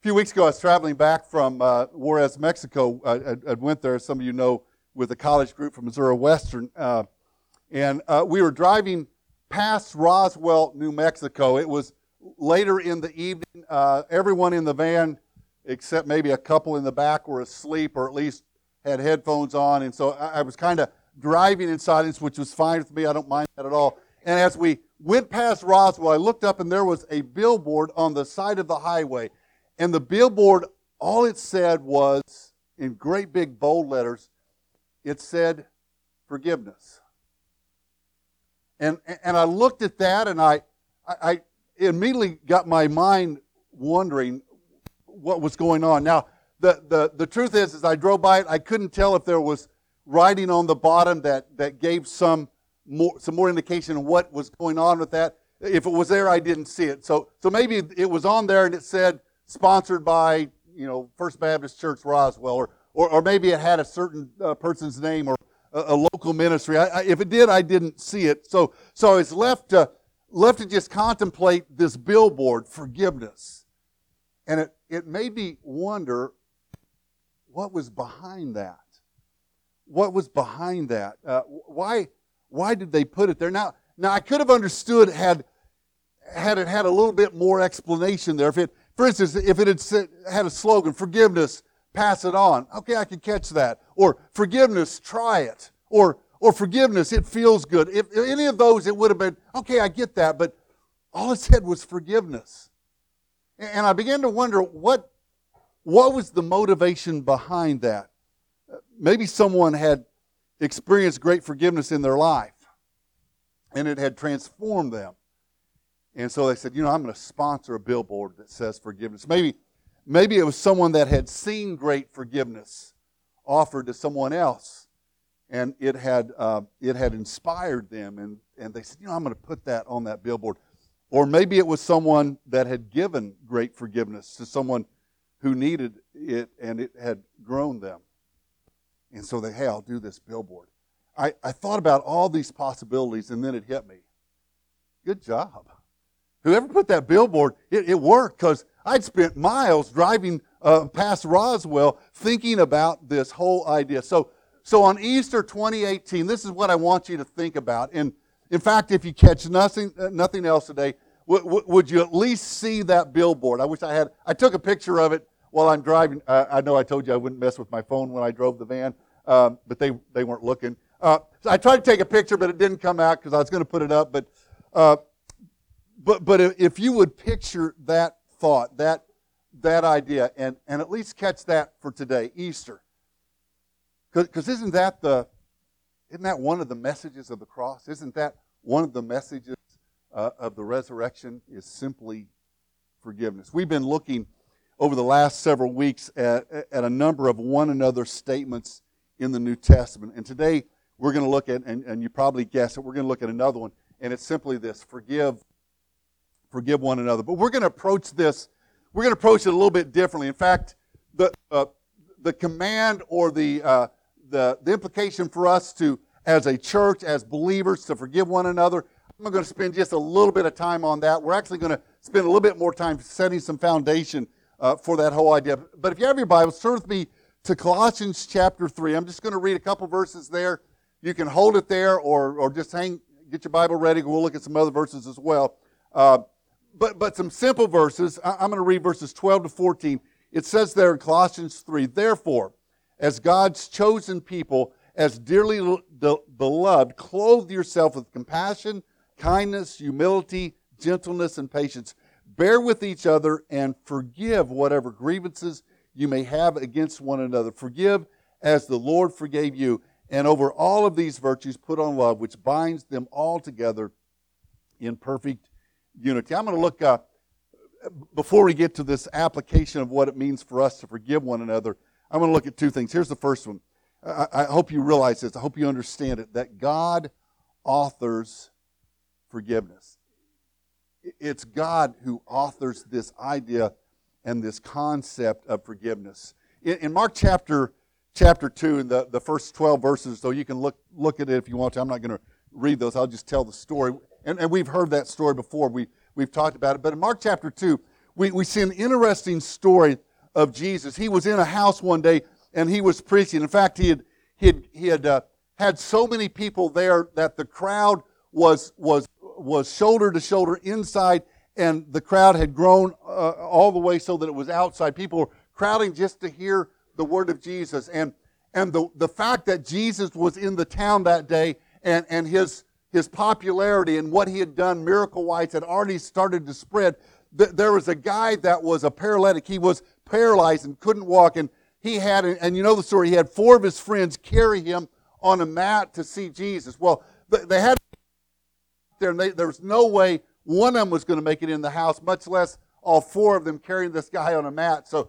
A few weeks ago, I was traveling back from uh, Juarez, Mexico. I, I, went there, some of you know, with a college group from Missouri Western. Uh, and uh, we were driving past Roswell, New Mexico. It was later in the evening. Uh, everyone in the van, except maybe a couple in the back, were asleep or at least had headphones on. And so I, I was kind of driving in silence, which was fine with me. I don't mind that at all. And as we went past Roswell, I looked up and there was a billboard on the side of the highway. And the billboard, all it said was, in great big bold letters, it said forgiveness. And, and I looked at that and I, I, immediately got my mind wondering what was going on. Now, the, the, the truth is, as I drove by it, I couldn't tell if there was writing on the bottom that, that gave some more, some more indication of what was going on with that. If it was there, I didn't see it. So, so maybe it was on there and it said, sponsored by, you know, First Baptist Church Roswell, or, or, or maybe it had a certain uh, person's name or a, a local ministry. I, I, if it did, I didn't see it. So, so I was left to, left to just contemplate this billboard, forgiveness. And it, it made me wonder what was behind that. What was behind that? Uh, why, why did they put it there? Now, now I could have understood had, had it had a little bit more explanation there. If it, for instance, if it had had a slogan, forgiveness, pass it on. Okay, I could catch that. Or forgiveness, try it. Or, or forgiveness, it feels good. If, if any of those, it would have been, okay, I get that. But all it said was forgiveness. And I began to wonder what, what was the motivation behind that? Maybe someone had experienced great forgiveness in their life and it had transformed them. And so they said, you know, I'm going to sponsor a billboard that says forgiveness. Maybe, maybe it was someone that had seen great forgiveness offered to someone else, and it had uh, it had inspired them, and and they said, you know, I'm going to put that on that billboard. Or maybe it was someone that had given great forgiveness to someone who needed it, and it had grown them. And so they, hey, I'll do this billboard. I, I thought about all these possibilities, and then it hit me. Good job. Whoever put that billboard, it, it worked because I'd spent miles driving uh, past Roswell thinking about this whole idea. So, so on Easter 2018, this is what I want you to think about. And in fact, if you catch nothing, uh, nothing else today, w- w- would you at least see that billboard? I wish I had. I took a picture of it while I'm driving. Uh, I know I told you I wouldn't mess with my phone when I drove the van, um, but they, they weren't looking. Uh, so I tried to take a picture, but it didn't come out because I was going to put it up. But uh, but, but if you would picture that thought, that, that idea, and, and at least catch that for today, Easter. Because isn't that the, isn't that one of the messages of the cross? Isn't that one of the messages uh, of the resurrection is simply forgiveness? We've been looking over the last several weeks at, at a number of one another statements in the New Testament. And today we're going to look at, and, and you probably guessed it, we're going to look at another one. And it's simply this forgive forgive one another. But we're going to approach this, we're going to approach it a little bit differently. In fact, the, uh, the command or the, uh, the, the implication for us to, as a church, as believers, to forgive one another, I'm going to spend just a little bit of time on that. We're actually going to spend a little bit more time setting some foundation uh, for that whole idea. But if you have your Bible, turn with me to Colossians chapter 3. I'm just going to read a couple verses there. You can hold it there or, or just hang, get your Bible ready. We'll look at some other verses as well. Uh, but, but some simple verses. I'm going to read verses 12 to 14. It says there in Colossians 3 Therefore, as God's chosen people, as dearly beloved, clothe yourself with compassion, kindness, humility, gentleness, and patience. Bear with each other and forgive whatever grievances you may have against one another. Forgive as the Lord forgave you. And over all of these virtues, put on love, which binds them all together in perfect unity. I'm going to look, uh, before we get to this application of what it means for us to forgive one another, I'm going to look at two things. Here's the first one. I, I hope you realize this. I hope you understand it that God authors forgiveness. It's God who authors this idea and this concept of forgiveness. In, in Mark chapter chapter 2, in the, the first 12 verses, so you can look, look at it if you want to. I'm not going to read those, I'll just tell the story and, and we've heard that story before. We, we've talked about it. But in Mark chapter 2, we, we see an interesting story of Jesus. He was in a house one day and he was preaching. In fact, he had, he had, he had uh, had so many people there that the crowd was, was, was shoulder to shoulder inside and the crowd had grown uh, all the way so that it was outside. People were crowding just to hear the word of Jesus. And, and the, the fact that Jesus was in the town that day and, and his, his popularity and what he had done miracle wise had already started to spread. There was a guy that was a paralytic. He was paralyzed and couldn't walk. And he had, and you know the story, he had four of his friends carry him on a mat to see Jesus. Well, they had there, and they, there was no way one of them was going to make it in the house, much less all four of them carrying this guy on a mat. So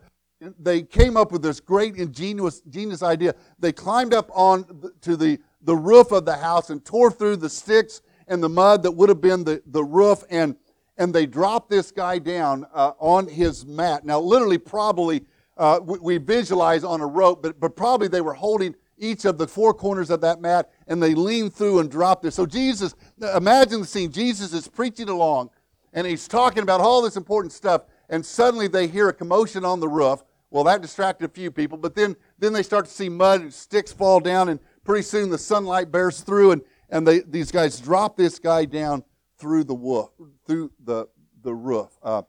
they came up with this great ingenious, ingenious idea. They climbed up on to the, the roof of the house and tore through the sticks and the mud that would have been the, the roof, and, and they dropped this guy down uh, on his mat. Now, literally, probably, uh, we, we visualize on a rope, but, but probably they were holding each of the four corners of that mat and they leaned through and dropped it. So Jesus, imagine the scene. Jesus is preaching along and he's talking about all this important stuff and suddenly they hear a commotion on the roof. Well, that distracted a few people, but then, then they start to see mud and sticks fall down and pretty soon the sunlight bears through and, and they, these guys drop this guy down through the roof. Through the, the roof. Uh,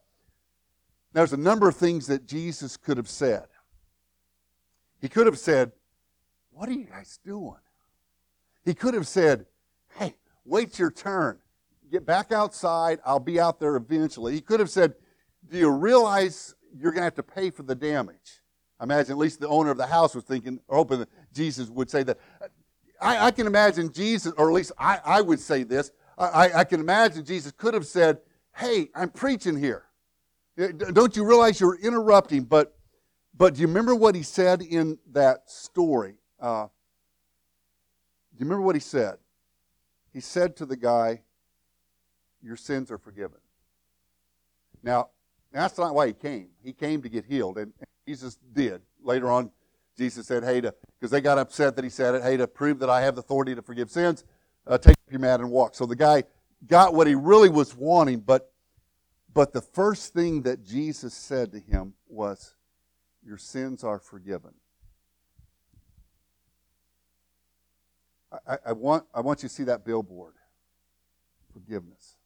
there's a number of things that Jesus could have said. He could have said, what are you guys doing? He could have said, Hey, wait your turn. Get back outside. I'll be out there eventually. He could have said, Do you realize you're going to have to pay for the damage? I imagine at least the owner of the house was thinking, or hoping Jesus would say that. I, I can imagine Jesus, or at least I, I would say this. I, I can imagine Jesus could have said, Hey, I'm preaching here. Don't you realize you're interrupting? But, but do you remember what he said in that story? Uh, do you remember what he said? He said to the guy, Your sins are forgiven. Now, that's not why he came. He came to get healed, and, Jesus did. Later on, Jesus said, Hey, to, because they got upset that he said it, hey, to prove that I have the authority to forgive sins, uh, take up your mat and walk. So the guy got what he really was wanting, but but the first thing that Jesus said to him was, Your sins are forgiven. I, I, want, I want you to see that billboard forgiveness.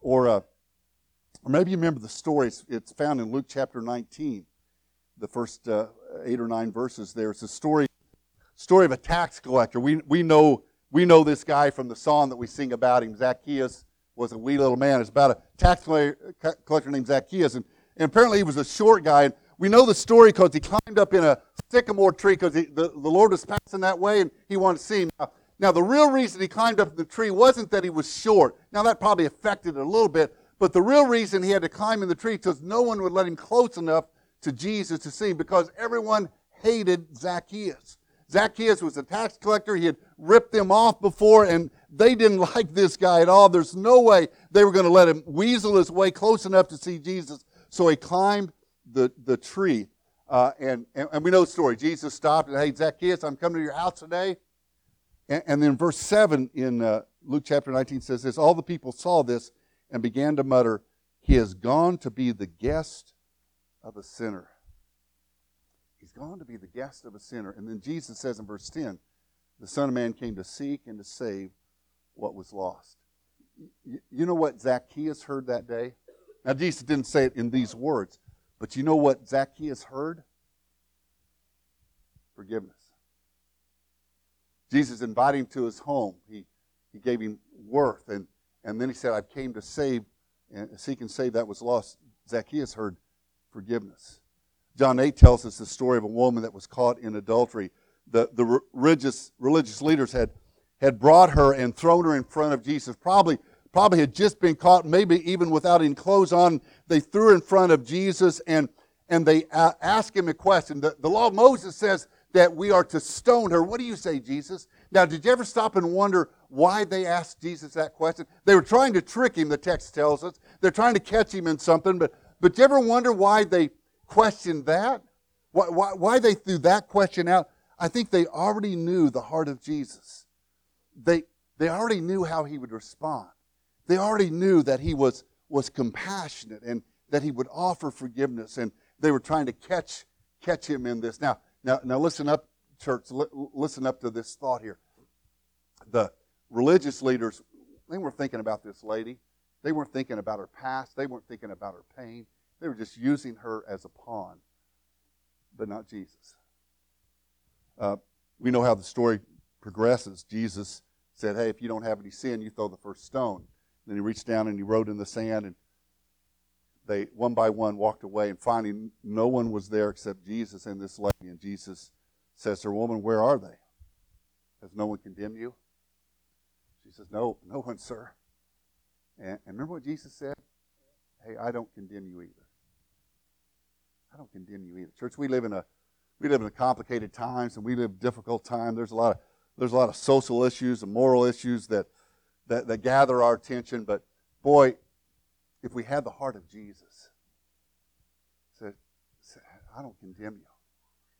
Or, uh, or maybe you remember the story. It's, it's, found in Luke chapter 19, the first uh, eight or nine verses there. It's a story, story of a tax collector. We, we, know, we know this guy from the song that we sing about him. Zacchaeus was a wee little man. It's about a tax collector named Zacchaeus. And, and apparently he was a short guy. And we know the story because he climbed up in a sycamore tree because the, the Lord was passing that way and he wanted to see him. Now, now, the real reason he climbed up in the tree wasn't that he was short. Now, that probably affected it a little bit, but the real reason he had to climb in the tree because no one would let him close enough to Jesus to see because everyone hated Zacchaeus. Zacchaeus was a tax collector. He had ripped them off before, and they didn't like this guy at all. There's no way they were going to let him weasel his way close enough to see Jesus. So he climbed the, the tree. Uh, and, and, and, we know the story. Jesus stopped and, said, hey, Zacchaeus, I'm coming to your house today. And, and then verse 7 in uh, Luke chapter 19 says this All the people saw this and began to mutter, He has gone to be the guest of a sinner. He's gone to be the guest of a sinner. And then Jesus says in verse 10, The Son of Man came to seek and to save what was lost. You know what Zacchaeus heard that day? Now, Jesus didn't say it in these words, but you know what Zacchaeus heard? Forgiveness. Jesus invited him to his home. He, he gave him worth, and, and then he said, I came to save, and seek and save that was lost. Zacchaeus heard forgiveness. John 8 tells us the story of a woman that was caught in adultery. The, the religious, religious leaders had, had brought her and thrown her in front of Jesus, probably probably had just been caught, maybe even without any clothes on. They threw her in front of Jesus and, and they asked him a question. The, the law of Moses says that we are to stone her. What do you say, Jesus? Now, did you ever stop and wonder why they asked Jesus that question? They were trying to trick him, the text tells us. They're trying to catch him in something, but, but you ever wonder why they questioned that? Why, why, why they threw that question out? I think they already knew the heart of Jesus. They, they already knew how he would respond. They already knew that he was, was compassionate and that he would offer forgiveness. And they were trying to catch, catch him in this. Now, now, now listen up, church. listen up to this thought here. The religious leaders, they weren't thinking about this lady. They weren't thinking about her past. They weren't thinking about her pain. They were just using her as a pawn, but not Jesus. Uh, we know how the story progresses. Jesus said, Hey, if you don't have any sin, you throw the first stone. Then he reached down and he wrote in the sand, and they one by one walked away. And finally, no one was there except Jesus and this lady. And Jesus says to her, Woman, where are they? Has no one condemned you? She says, No, no one, sir. And, and remember what Jesus said? Hey, I don't condemn you either. I don't condemn you either. Church, we live in a we live in a complicated times and we live difficult time. There's a lot of there's a lot of social issues and moral issues that that, that gather our attention. But boy, if we had the heart of Jesus, said, said I don't condemn you.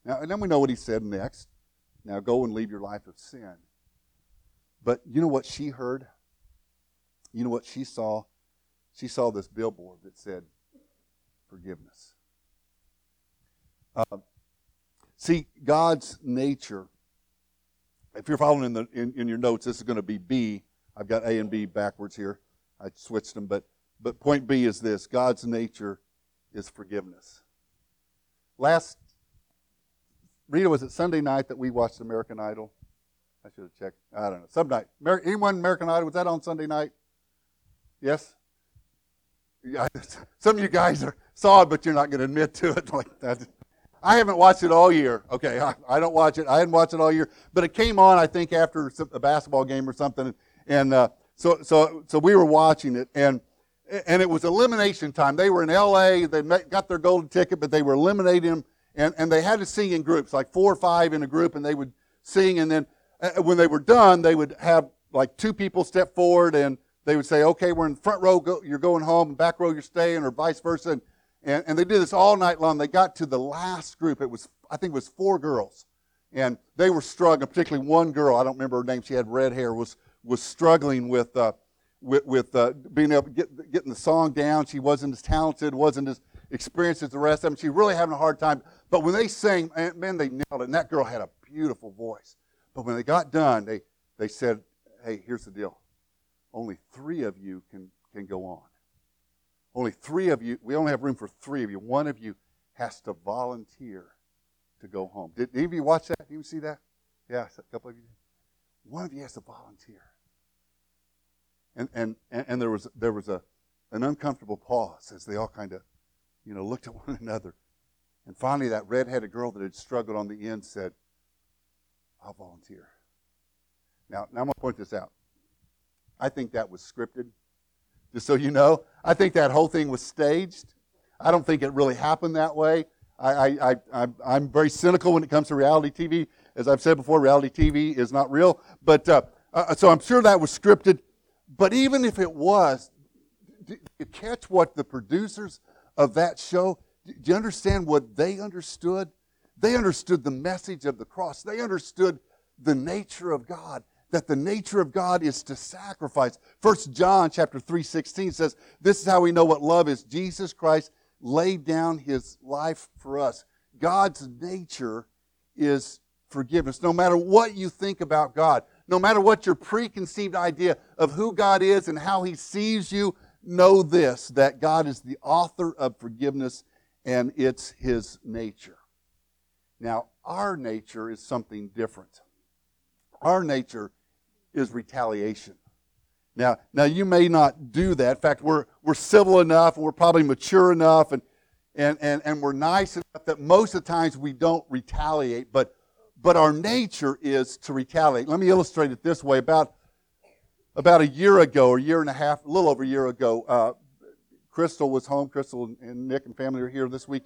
Now, and then we know what he said next. Now go and leave your life of sin. But you know what she heard? You know what she saw? She saw this billboard that said, forgiveness. Uh, see, God's nature, if you're following in, the, in, in your notes, this is going to be B. I've got A and B backwards here. I switched them, but, but point B is this God's nature is forgiveness. Last, Rita, was it Sunday night that we watched American Idol? I should have checked. I don't know. Some night. Anyone American Idol? Was that on Sunday night? Yes? Yeah, some of you guys are, saw it, but you're not going to admit to it like that. I haven't watched it all year. Okay, I, I, don't watch it. I hadn't watched it all year, but it came on, I think, after a basketball game or something, and uh, so so so we were watching it, and and it was elimination time. They were in L.A. They met, got their golden ticket, but they were eliminating them, and and they had to sing in groups, like four or five in a group, and they would sing, and then uh, when they were done, they would have like two people step forward and they would say, okay, we're in front row, go, you're going home, back row, you're staying, or vice versa. And, and, and they did this all night long. They got to the last group. It was, I think it was four girls. And they were struggling, particularly one girl, I don't remember her name, she had red hair, was, was struggling with, uh, with, with uh, being able to get getting the song down. She wasn't as talented, wasn't as experienced as the rest of them. She really having a hard time. But when they sang, man, they nailed it. And that girl had a beautiful voice. But when they got done, they, they said, hey, here's the deal only three of you can, can go on. Only three of you, we only have room for three of you. One of you has to volunteer to go home. Did any of you watch that? Did you see that? Yeah, a couple of you. One of you has to volunteer. And, and, and there was, there was a, an uncomfortable pause as they all kind of, you know, looked at one another. And finally, that red-headed girl that had struggled on the end said, I'll volunteer. Now, now I'm going to point this out. I think that was scripted. Just so you know, I think that whole thing was staged. I don't think it really happened that way. I, I, am very cynical when it comes to reality TV. As I've said before, reality TV is not real. But uh, uh, so I'm sure that was scripted. But even if it was, did you catch what the producers of that show? Do you understand what they understood? They understood the message of the cross. They understood the nature of God that the nature of God is to sacrifice. First John chapter 3:16 says, "This is how we know what love is. Jesus Christ laid down his life for us." God's nature is forgiveness. No matter what you think about God, no matter what your preconceived idea of who God is and how he sees you, know this that God is the author of forgiveness and it's his nature. Now, our nature is something different. Our nature is retaliation. Now, now you may not do that. In fact, we're, we're civil enough and we're probably mature enough and, and, and, and we're nice enough that most of the times we don't retaliate, but, but our nature is to retaliate. Let me illustrate it this way. About, about a year ago, or a year and a half, a little over a year ago, uh, Crystal was home. Crystal and Nick and family are here this week.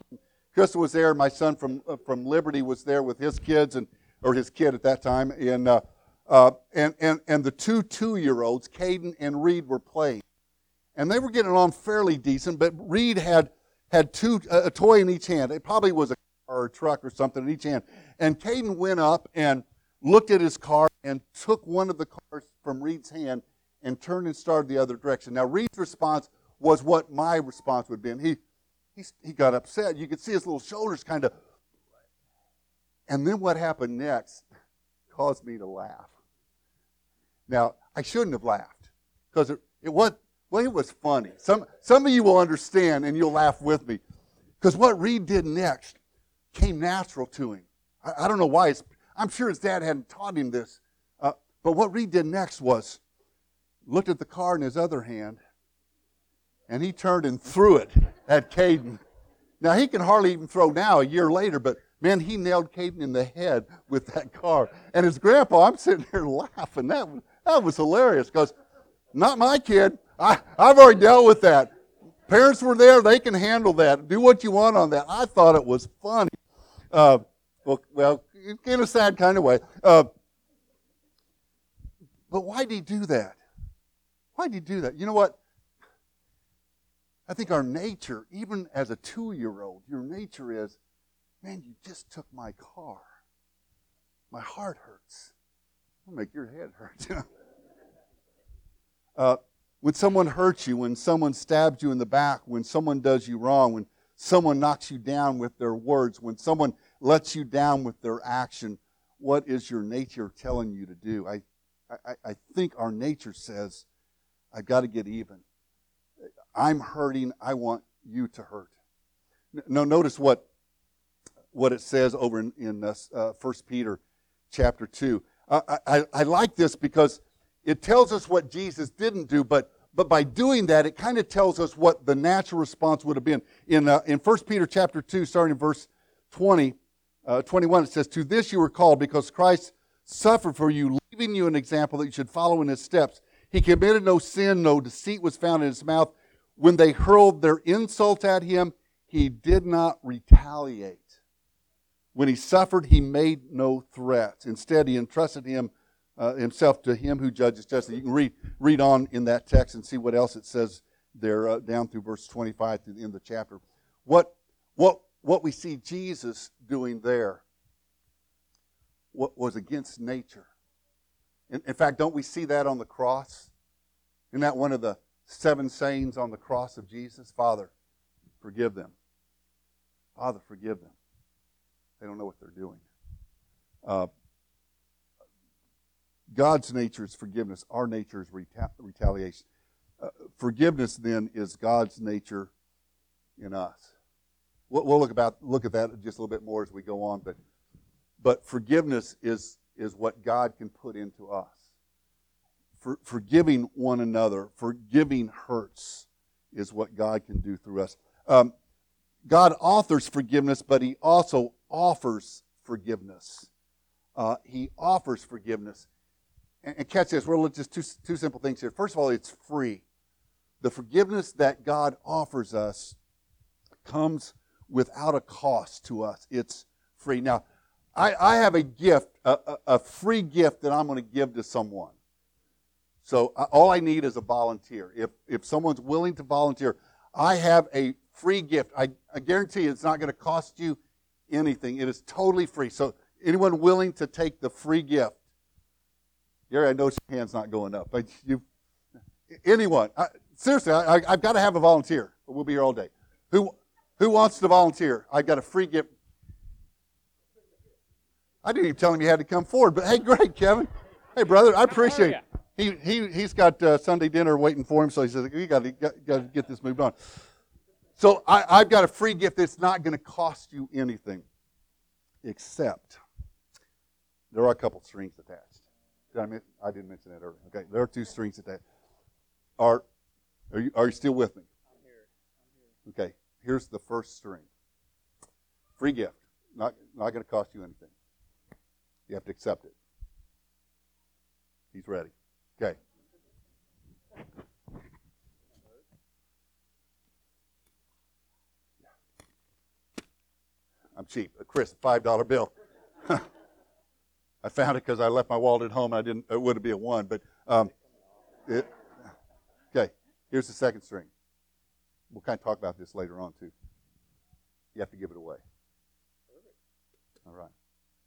Crystal was there. My son from, uh, from Liberty was there with his kids, and, or his kid at that time. And uh, uh, and, and, and the two two year olds, Caden and Reed, were playing. And they were getting on fairly decent, but Reed had, had two, a toy in each hand. It probably was a car or a truck or something in each hand. And Caden went up and looked at his car and took one of the cars from Reed's hand and turned and started the other direction. Now, Reed's response was what my response would have been. He, he, he got upset. You could see his little shoulders kind of. And then what happened next caused me to laugh. Now, I shouldn't have laughed because it, it was, well, it was funny. Some, some of you will understand and you'll laugh with me. Because what Reed did next came natural to him. I, I don't know why. I'm sure his dad hadn't taught him this. Uh, but what Reed did next was looked at the card in his other hand and he turned and threw it at Caden. Now, he can hardly even throw now a year later, but man, he nailed Caden in the head with that car. And his grandpa, I'm sitting here laughing. That, that was hilarious because not my kid. I, I've already dealt with that. Parents were there, they can handle that. Do what you want on that. I thought it was funny. Uh, well, well, in a sad kind of way. Uh, but why did he do that? Why did he do that? You know what? I think our nature, even as a two year old, your nature is, man, you just took my car. My heart hurts. I'll make your head hurt. uh, when someone hurts you, when someone stabs you in the back, when someone does you wrong, when someone knocks you down with their words, when someone lets you down with their action, what is your nature telling you to do? I, I, I think our nature says, I've got to get even. I'm hurting. I want you to hurt. No, notice what what it says over in, in uh, 1 uh, Peter chapter 2. I, I, like this because it tells us what Jesus didn't do, but, but by doing that, it kind of tells us what the natural response would have been. In, uh, in 1 Peter chapter 2, starting in verse 20, uh, 21, it says, To this you were called because Christ suffered for you, leaving you an example that you should follow in his steps. He committed no sin, no deceit was found in his mouth. When they hurled their insult at him, he did not retaliate. When he suffered, he made no threats. Instead, he entrusted him, uh, himself to him who judges justly. You can read, read on in that text and see what else it says there uh, down through verse 25 to the end of the chapter. What, what, what we see Jesus doing there was against nature. In, in fact, don't we see that on the cross? Isn't that one of the seven sayings on the cross of Jesus? Father, forgive them. Father, forgive them. They don't know what they're doing. Uh, God's nature is forgiveness. Our nature is reta- retaliation. Uh, forgiveness then is God's nature in us. We'll, we'll, look about look at that just a little bit more as we go on, but but forgiveness is is what God can put into us. For, forgiving one another, forgiving hurts, is what God can do through us. Um, God authors forgiveness, but He also offers forgiveness. Uh, he offers forgiveness. And, and catch this, we're just two, two simple things here. First of all, it's free. The forgiveness that God offers us comes without a cost to us. It's free. Now, I, I have a gift, a, a, free gift that I'm going to give to someone. So uh, all I need is a volunteer. If, if someone's willing to volunteer, I have a free gift. I, I guarantee it's not going to cost you anything. It is totally free. So anyone willing to take the free gift? Gary, I know your hand's not going up, but you, anyone? I, seriously, I, have got to have a volunteer. We'll be here all day. Who, who wants to volunteer? I got a free gift. I didn't even tell him you had to come forward, but hey, great, Kevin. Hey, brother, I appreciate it. He, he, he's got uh, Sunday dinner waiting for him, so he says, we got to, got, got to get this moved on. So I, I've got a free gift that's not going to cost you anything, except there are a couple strings attached. Did I, mention, I didn't mention that earlier. Okay, there are two strings attached. Are, are, you, are you still with me? I'm here. I'm here. Okay, here's the first string. Free gift. Not, not going to cost you anything. You have to accept it. He's ready. Okay. I'm cheap. A crisp five dollar bill. I found it because I left my wallet at home. I didn't. It wouldn't be a one, but um, it, okay. Here's the second string. We'll kind of talk about this later on too. You have to give it away. All right.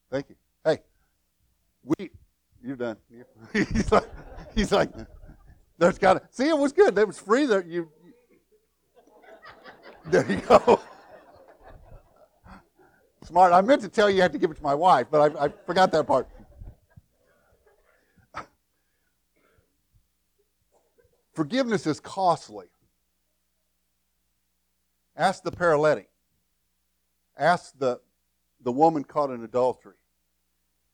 Thank you. Hey, we. You're done. he's like, he's like, there's got to see. It was good. It was free. There, you There you go. Smart. I meant to tell you you have to give it to my wife, but I, I forgot that part. Forgiveness is costly. Ask the paralytic. Ask the, the woman caught in adultery.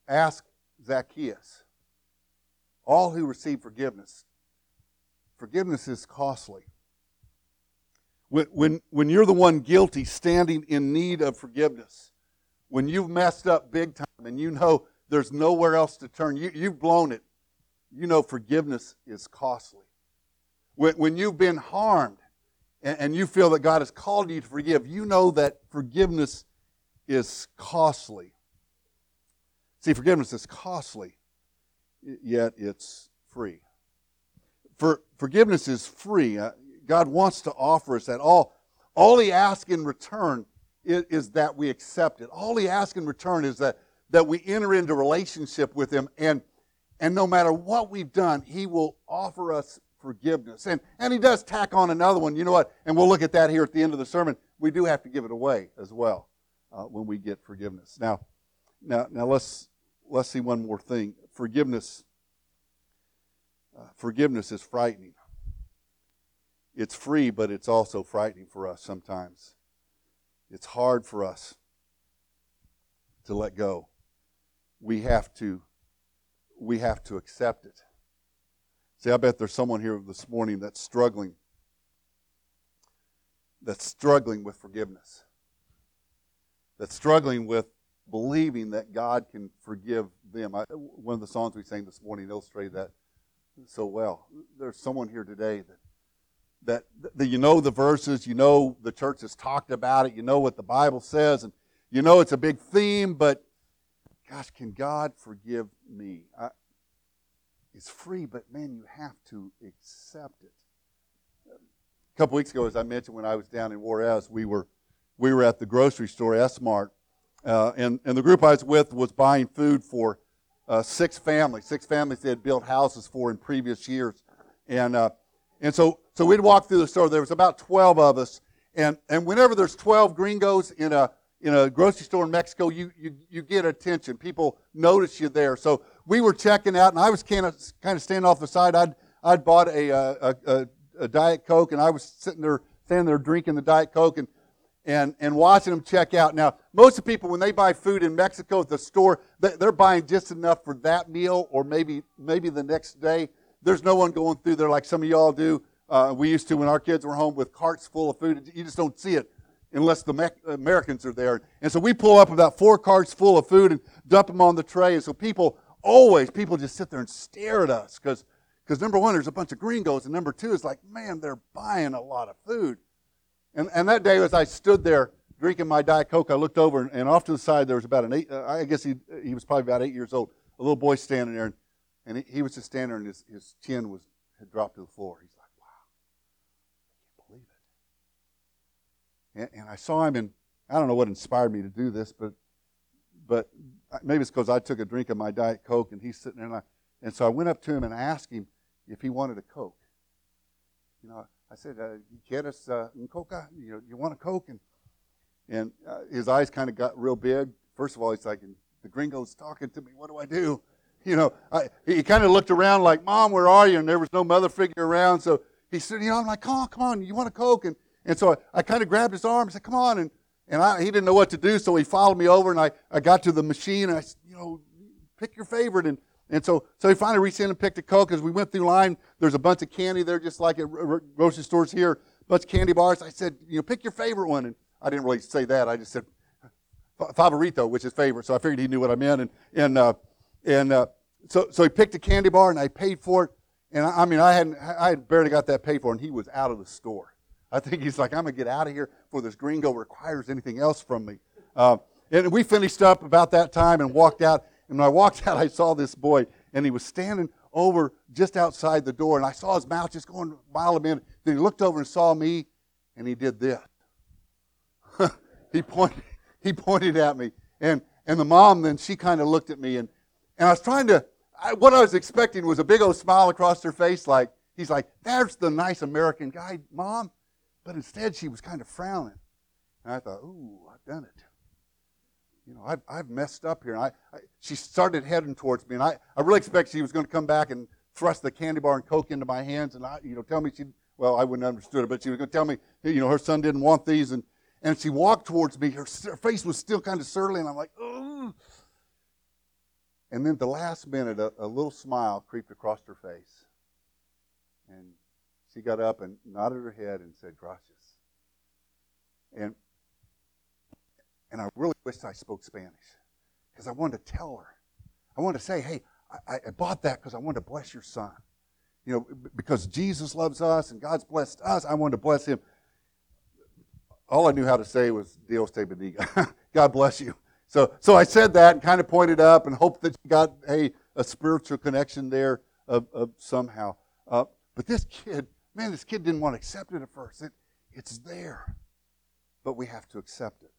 Ask Zacchaeus. All who receive forgiveness. Forgiveness is costly. When, when, when you're the one guilty standing in need of forgiveness, when you've messed up big time and you know there's nowhere else to turn, you, you've blown it, you know forgiveness is costly. When, when you've been harmed and, and you feel that God has called you to forgive, you know that forgiveness is costly. See, forgiveness is costly, yet it's free. For forgiveness is free. Uh, God wants to offer us that. All, all He asks in return is, is, that we accept it. All He asks in return is that, that we enter into relationship with Him, and, and no matter what we've done, He will offer us forgiveness. And, and He does tack on another one. You know what? And we'll look at that here at the end of the sermon. We do have to give it away as well uh, when we get forgiveness. Now, now, now let's let's see one more thing. Forgiveness. Uh, forgiveness is frightening. It's free, but it's also frightening for us sometimes. It's hard for us to let go. We have to we have to accept it. See, I bet there's someone here this morning that's struggling that's struggling with forgiveness. That's struggling with believing that God can forgive them. I, one of the songs we sang this morning illustrated that so well. There's someone here today that that, that you know the verses, you know the church has talked about it, you know what the Bible says, and you know it's a big theme, but gosh, can God forgive me? I, it's free, but man, you have to accept it. A couple weeks ago, as I mentioned, when I was down in Juarez, we were we were at the grocery store, S Mart, uh, and and the group I was with was buying food for uh, six families, six families they had built houses for in previous years, and uh, and so so we'd walk through the store. There was about twelve of us, and and whenever there's twelve gringos in a in a grocery store in Mexico, you, you, you get attention. People notice you there. So we were checking out, and I was kind of kind of standing off the side. I'd I'd bought a uh, a, a, a Diet Coke, and I was sitting there standing there drinking the Diet Coke and and and watching them check out. Now, most of the people when they buy food in Mexico at the store, they're buying just enough for that meal or maybe maybe the next day. There's no one going through there like some of y'all do. Uh, we used to when our kids were home with carts full of food. You just don't see it unless the Me- Americans are there. And so we pull up about four carts full of food and dump them on the tray. And so people always, people just sit there and stare at us because, because number one, there's a bunch of gringos, and number two is like, man, they're buying a lot of food. And, and that day, as I stood there drinking my Diet Coke, I looked over, and, and off to the side, there was about an eight, uh, I guess he, he was probably about eight years old, a little boy standing there, and, and he, he was just standing there, and his, his chin was had dropped to the floor. He's like, wow, I can't believe it. And, and I saw him, and I don't know what inspired me to do this, but but maybe it's because I took a drink of my Diet Coke, and he's sitting there, and, I, and so I went up to him and asked him if he wanted a Coke. You know, I said, uh, "Quieres uh, un Coca? You know, you want a Coke?" And and uh, his eyes kind of got real big. First of all, he's like, "The gringo's talking to me. What do I do?" You know, I, he kind of looked around like, "Mom, where are you?" And there was no mother figure around. So he said, "You know, I'm like, come on, come on, you want a Coke?" And and so I, I kind of grabbed his arm and said, "Come on!" And and I, he didn't know what to do, so he followed me over, and I, I got to the machine, and I said, you know, pick your favorite. And, and so, so he finally reached in and picked a Coke. As we went through line, there's a bunch of candy there, just like at grocery stores here, bunch of candy bars. I said, you know, pick your favorite one. And I didn't really say that. I just said favorito, which is favorite. So I figured he knew what I meant. And, and, uh, and uh, so, so he picked a candy bar, and I paid for it. And I, I mean, I hadn't, I had barely got that paid for, and he was out of the store. I think he's like, I'm going to get out of here before this gringo requires anything else from me. Uh, and we finished up about that time and walked out. And when I walked out, I saw this boy, and he was standing over just outside the door. And I saw his mouth just going mile a minute. Then he looked over and saw me, and he did this. he, pointed, he pointed at me. And, and the mom then, she kind of looked at me. And, and I was trying to, I, what I was expecting was a big old smile across her face, like, he's like, there's the nice American guy, mom. But instead she was kind of frowning. And I thought, ooh, I've done it. You know, I've, I've messed up here. And I, I, she started heading towards me, and I, I really expected she was going to come back and thrust the candy bar and Coke into my hands and, I, you know, tell me she, well, I wouldn't have understood it, but she was going to tell me, you know, her son didn't want these. And, and she walked towards me. Her, her face was still kind of surly, and I'm like, ooh. And then at the last minute, a, a little smile creeped across her face. And she got up and nodded her head and said, gracias. And, and I really wished I spoke Spanish because I wanted to tell her. I wanted to say, hey, I, I bought that because I wanted to bless your son. You know, because Jesus loves us and God's blessed us, I wanted to bless him. All I knew how to say was Dios te bendiga. God bless you. So, so I said that and kind of pointed up and hoped that you got hey, a spiritual connection there of, of somehow. Uh, but this kid, man, this kid didn't want to accept it at first. It, it's there, but we have to accept it.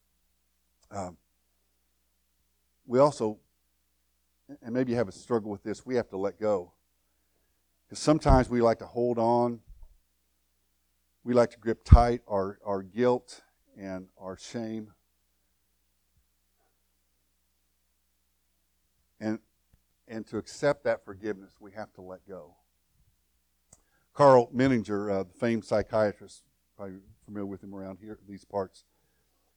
Um, we also, and maybe you have a struggle with this, we have to let go. Because sometimes we like to hold on. We like to grip tight our, our guilt and our shame. And, and to accept that forgiveness, we have to let go. Karl Menninger, uh, the famed psychiatrist, probably familiar with him around here, these parts,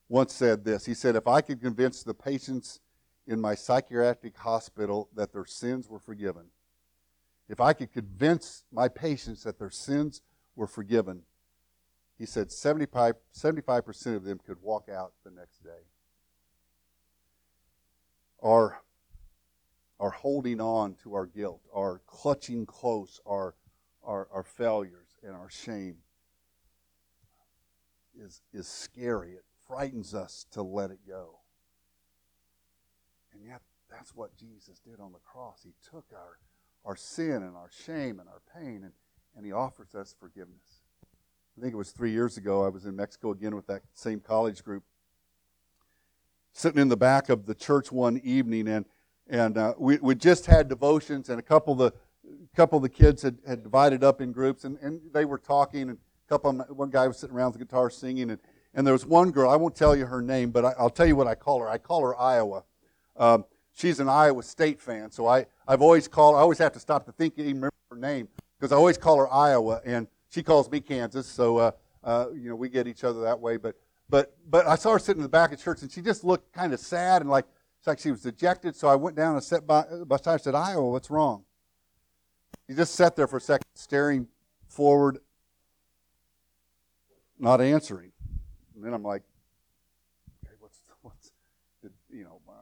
once said this. He said, If I could convince the patients in my psychiatric hospital that their sins were forgiven, if I could convince my patients that their sins were forgiven, he said 75, 75% of them could walk out the next day. Are, our holding on to our guilt, are clutching close, our, our, our failures, and our shame is, is scary. It frightens us to let it go. And yet, that's what Jesus did on the cross. He took our, our sin and our shame and our pain, and, and He offers us forgiveness. I think it was three years ago, I was in Mexico again with that same college group, sitting in the back of the church one evening, and, and uh, we, we just had devotions, and a couple of the, couple of the kids had, had divided up in groups, and, and they were talking, and a couple them, one guy was sitting around with the guitar singing, and, and there was one girl, I won't tell you her name, but I, will tell you what I call her. I call her Iowa. Um, she's an Iowa State fan, so I, I've always called, I always have to stop to think, even remember her name, because I always call her Iowa, and she calls me Kansas, so, uh, uh, you know, we get each other that way. But, but, but I saw her sitting in the back of church, and she just looked kind of sad and like, it's like she was dejected, so I went down and sat by, by side and said, Iowa, what's wrong? She just sat there for a second, staring forward, not answering. And then I'm like, okay, what's, what's, you know, uh,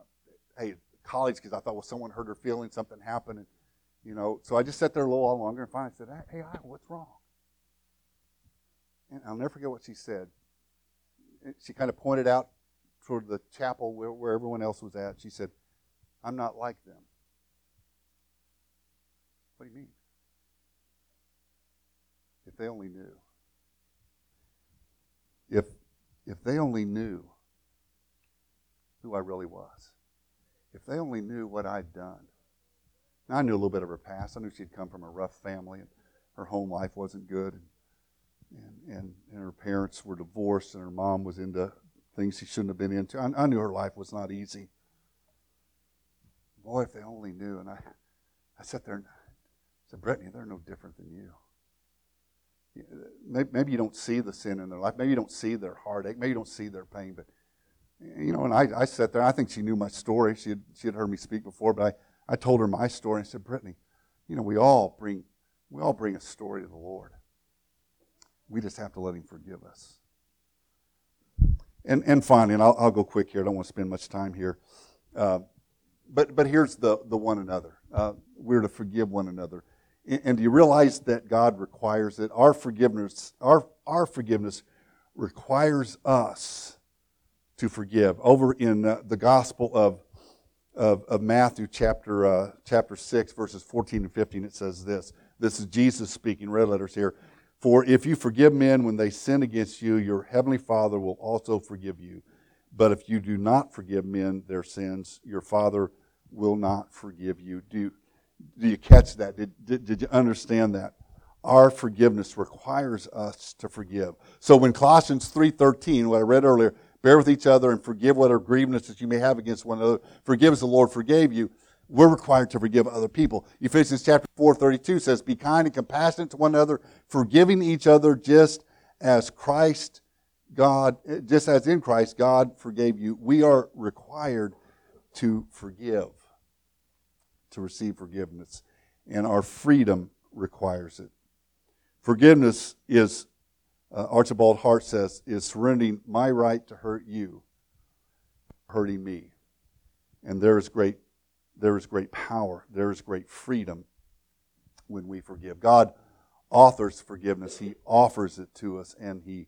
hey, college, because I thought, well, someone hurt her feelings, something happened. And, you know, so I just sat there a little while longer and finally said, hey, Iowa, what's wrong? And I'll never forget what she said. She kind of pointed out toward the chapel where, where everyone else was at. She said, I'm not like them. What do you mean? They only knew. If, if they only knew who I really was. If they only knew what I'd done. Now, I knew a little bit of her past. I knew she'd come from a rough family and her home life wasn't good. And, and, and, and her parents were divorced and her mom was into things she shouldn't have been into. I, I knew her life was not easy. Boy, if they only knew. And I, I sat there and I said, Brittany, they're no different than you. Maybe you don't see the sin in their life. Maybe you don't see their heartache. Maybe you don't see their pain. But, you know, and I, I sat there. I think she knew my story. She had, she had heard me speak before, but I, I told her my story. I said, Brittany, you know, we all bring, we all bring a story to the Lord. We just have to let Him forgive us. And, and finally, and I'll, I'll go quick here. I don't want to spend much time here. Uh, but, but here's the, the one another. Uh, we're to forgive one another. And, and do you realize that God requires it? Our forgiveness, our, our forgiveness requires us to forgive. Over in uh, the Gospel of, of, of Matthew, chapter, uh, chapter 6, verses 14 and 15, it says this. This is Jesus speaking, red letters here. For if you forgive men when they sin against you, your heavenly Father will also forgive you. But if you do not forgive men their sins, your Father will not forgive you. Do do you catch that? Did, did, did you understand that? our forgiveness requires us to forgive. So when Colossians 3:13, what I read earlier, bear with each other and forgive whatever grievances you may have against one another, forgive as the Lord forgave you, we're required to forgive other people. Ephesians chapter 4:32 says, "Be kind and compassionate to one another, forgiving each other just as Christ God, just as in Christ God forgave you." We are required to forgive, to receive forgiveness, and our freedom requires it. Forgiveness is, uh, Archibald Hart says, is surrendering my right to hurt you, hurting me. And there is great, there is great power, there is great freedom when we forgive. God authors forgiveness, He offers it to us, and He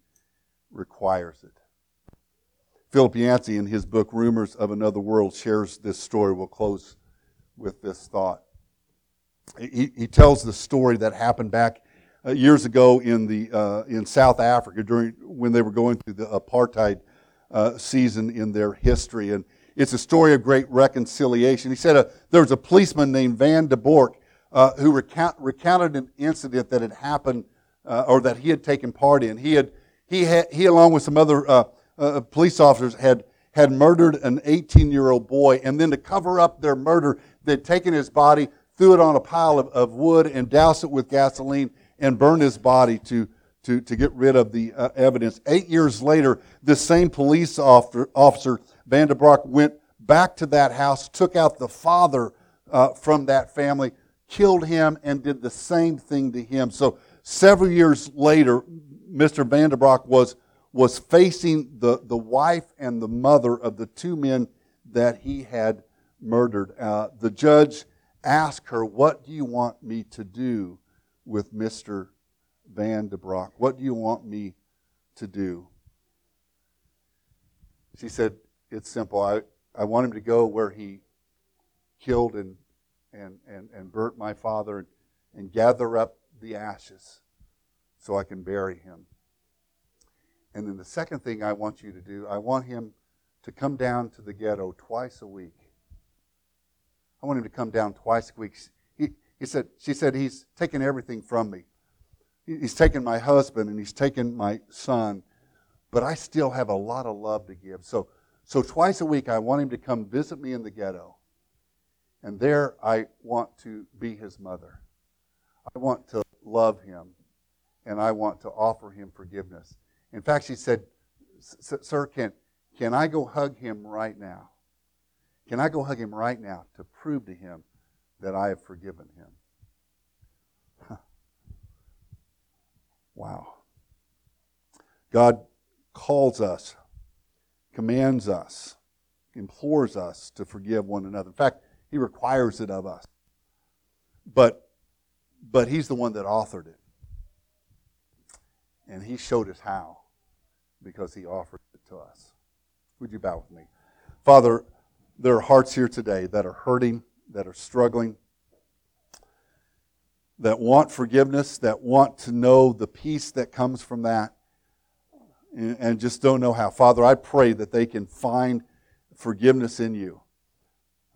requires it. Philip Yancey, in his book Rumors of Another World, shares this story. We'll close with this thought. He, he tells the story that happened back uh, years ago in the uh, in South Africa during when they were going through the apartheid uh, season in their history, and it's a story of great reconciliation. He said uh, there was a policeman named Van de Bork uh, who recount, recounted an incident that had happened uh, or that he had taken part in. He had he had he along with some other police officers had had murdered an 18 year old boy, and then to cover up their murder, they'd taken his body, threw it on a pile of, of wood, and doused it with gasoline and burned his body to, to, to get rid of the uh, evidence. Eight years later, this same police officer, officer Van der Broek, went back to that house, took out the father uh, from that family, killed him, and did the same thing to him. So several years later, Mr. Van der Broek was, was facing the, the wife and the mother of the two men that he had murdered. Uh, the judge asked her, What do you want me to do with Mr. Van de Broek? What do you want me to do? She said, It's simple. I, I want him to go where he killed and, and, and, and burnt my father and, and gather up the ashes so I can bury him. And then the second thing I want you to do, I want him to come down to the ghetto twice a week. I want him to come down twice a week. He, he said, she said, he's taken everything from me. He's taken my husband and he's taken my son, but I still have a lot of love to give. So, so twice a week, I want him to come visit me in the ghetto. And there I want to be his mother. I want to love him and I want to offer him forgiveness. In fact, she said, Sir, can, can I go hug him right now? Can I go hug him right now to prove to him that I have forgiven him? Huh. Wow. God calls us, commands us, implores us to forgive one another. In fact, He requires it of us. But, but He's the one that authored it. And He showed us how because He offered it to us. Would you bow with me? Father, there are hearts here today that are hurting, that are struggling, that want forgiveness, that want to know the peace that comes from that, and, just don't know how. Father, I pray that they can find forgiveness in you.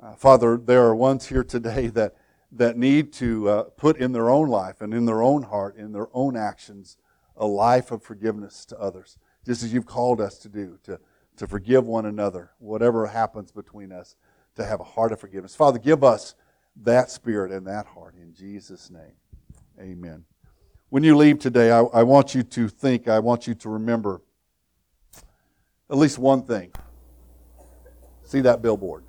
Uh, Father, there are ones here today that, that need to uh, put in their own life and in their own heart, in their own actions, a life of forgiveness to others, just as you've called us to do, to, to forgive one another, whatever happens between us, to have a heart of forgiveness. Father, give us that spirit and that heart in Jesus' name. Amen. When you leave today, I, I want you to think, I want you to remember at least one thing. See that billboard.